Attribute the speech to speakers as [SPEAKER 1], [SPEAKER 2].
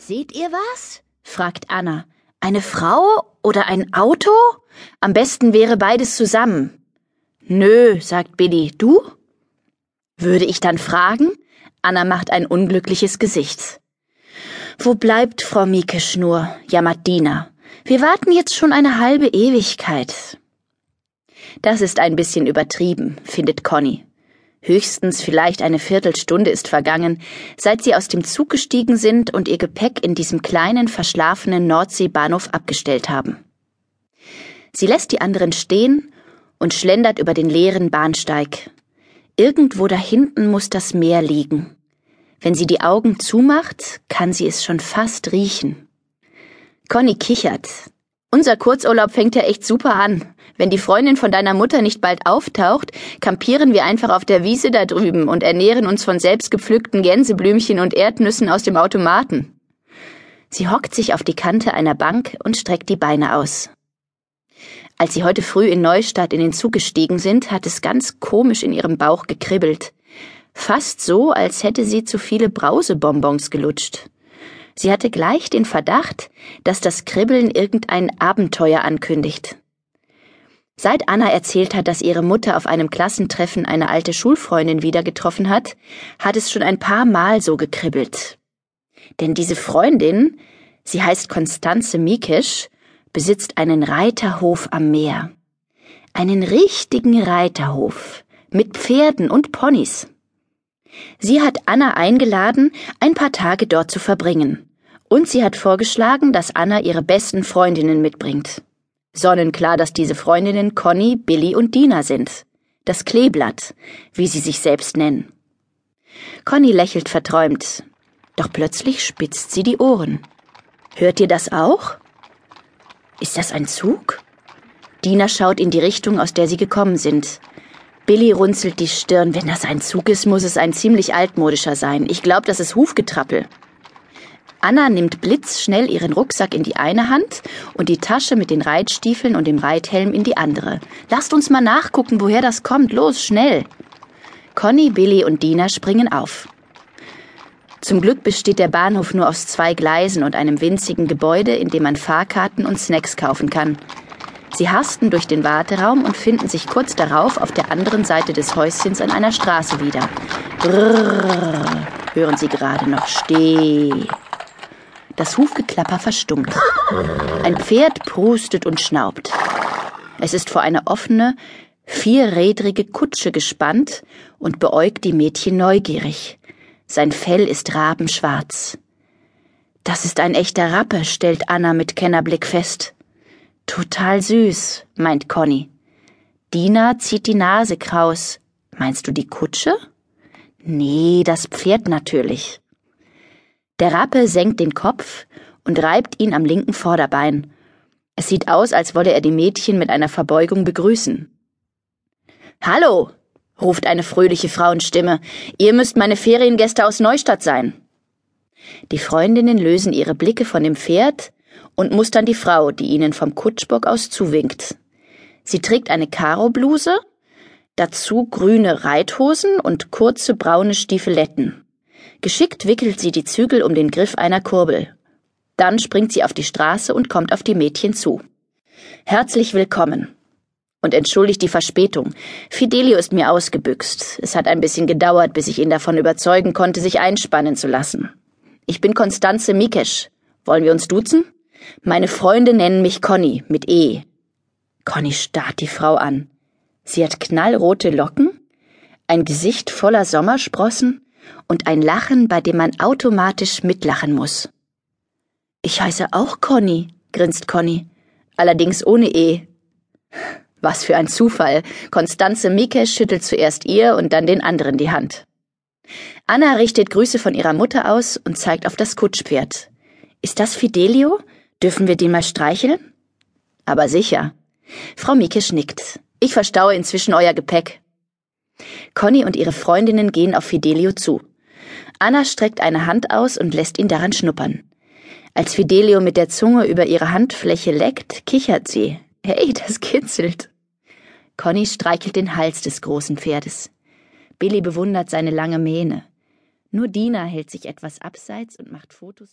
[SPEAKER 1] Seht ihr was? fragt Anna. Eine Frau oder ein Auto? Am besten wäre beides zusammen. Nö, sagt Billy. Du? Würde ich dann fragen? Anna macht ein unglückliches Gesicht. Wo bleibt Frau Mieke Schnur? jammert Dina. Wir warten jetzt schon eine halbe Ewigkeit. Das ist ein bisschen übertrieben, findet Conny. Höchstens vielleicht eine Viertelstunde ist vergangen, seit sie aus dem Zug gestiegen sind und ihr Gepäck in diesem kleinen, verschlafenen Nordseebahnhof abgestellt haben. Sie lässt die anderen stehen und schlendert über den leeren Bahnsteig. Irgendwo da hinten muss das Meer liegen. Wenn sie die Augen zumacht, kann sie es schon fast riechen. Conny kichert. Unser Kurzurlaub fängt ja echt super an. Wenn die Freundin von deiner Mutter nicht bald auftaucht, kampieren wir einfach auf der Wiese da drüben und ernähren uns von selbstgepflückten Gänseblümchen und Erdnüssen aus dem Automaten. Sie hockt sich auf die Kante einer Bank und streckt die Beine aus. Als sie heute früh in Neustadt in den Zug gestiegen sind, hat es ganz komisch in ihrem Bauch gekribbelt. Fast so, als hätte sie zu viele Brausebonbons gelutscht. Sie hatte gleich den Verdacht, dass das Kribbeln irgendein Abenteuer ankündigt. Seit Anna erzählt hat, dass ihre Mutter auf einem Klassentreffen eine alte Schulfreundin wieder getroffen hat, hat es schon ein paar Mal so gekribbelt. Denn diese Freundin, sie heißt Konstanze Miekisch, besitzt einen Reiterhof am Meer. Einen richtigen Reiterhof mit Pferden und Ponys. Sie hat Anna eingeladen, ein paar Tage dort zu verbringen. Und sie hat vorgeschlagen, dass Anna ihre besten Freundinnen mitbringt. Sonnenklar, dass diese Freundinnen Conny, Billy und Dina sind. Das Kleeblatt, wie sie sich selbst nennen. Conny lächelt verträumt, doch plötzlich spitzt sie die Ohren. Hört ihr das auch? Ist das ein Zug? Dina schaut in die Richtung, aus der sie gekommen sind. Billy runzelt die Stirn. Wenn das ein Zug ist, muss es ein ziemlich altmodischer sein. Ich glaube, das ist Hufgetrappel. Anna nimmt blitzschnell ihren Rucksack in die eine Hand und die Tasche mit den Reitstiefeln und dem Reithelm in die andere. Lasst uns mal nachgucken, woher das kommt. Los, schnell. Conny, Billy und Dina springen auf. Zum Glück besteht der Bahnhof nur aus zwei Gleisen und einem winzigen Gebäude, in dem man Fahrkarten und Snacks kaufen kann. Sie hasten durch den Warteraum und finden sich kurz darauf auf der anderen Seite des Häuschens an einer Straße wieder. Brrr, hören Sie gerade noch. Steh. Das Hufgeklapper verstummt. Ein Pferd prustet und schnaubt. Es ist vor eine offene, vierrädrige Kutsche gespannt und beäugt die Mädchen neugierig. Sein Fell ist rabenschwarz. Das ist ein echter Rappe, stellt Anna mit Kennerblick fest. Total süß, meint Conny. Dina zieht die Nase kraus. Meinst du die Kutsche? Nee, das Pferd natürlich. Der Rappe senkt den Kopf und reibt ihn am linken Vorderbein. Es sieht aus, als wolle er die Mädchen mit einer Verbeugung begrüßen. Hallo, ruft eine fröhliche Frauenstimme. Ihr müsst meine Feriengäste aus Neustadt sein. Die Freundinnen lösen ihre Blicke von dem Pferd und mustern die Frau, die ihnen vom Kutschbock aus zuwinkt. Sie trägt eine Karobluse, dazu grüne Reithosen und kurze braune Stiefeletten. Geschickt wickelt sie die Zügel um den Griff einer Kurbel. Dann springt sie auf die Straße und kommt auf die Mädchen zu. Herzlich willkommen. Und entschuldigt die Verspätung. Fidelio ist mir ausgebüxt. Es hat ein bisschen gedauert, bis ich ihn davon überzeugen konnte, sich einspannen zu lassen. Ich bin Konstanze Mikesch. Wollen wir uns duzen? Meine Freunde nennen mich Conny mit E. Conny starrt die Frau an. Sie hat knallrote Locken, ein Gesicht voller Sommersprossen und ein Lachen, bei dem man automatisch mitlachen muss. Ich heiße auch Conny, grinst Conny, allerdings ohne E. Was für ein Zufall. Konstanze Mieke schüttelt zuerst ihr und dann den anderen die Hand. Anna richtet Grüße von ihrer Mutter aus und zeigt auf das Kutschpferd. Ist das Fidelio? Dürfen wir den mal streicheln? Aber sicher. Frau Mieke nickt. Ich verstaue inzwischen euer Gepäck. Conny und ihre Freundinnen gehen auf Fidelio zu. Anna streckt eine Hand aus und lässt ihn daran schnuppern. Als Fidelio mit der Zunge über ihre Handfläche leckt, kichert sie. Hey, das kitzelt. Conny streichelt den Hals des großen Pferdes. Billy bewundert seine lange Mähne. Nur Dina hält sich etwas abseits und macht Fotos.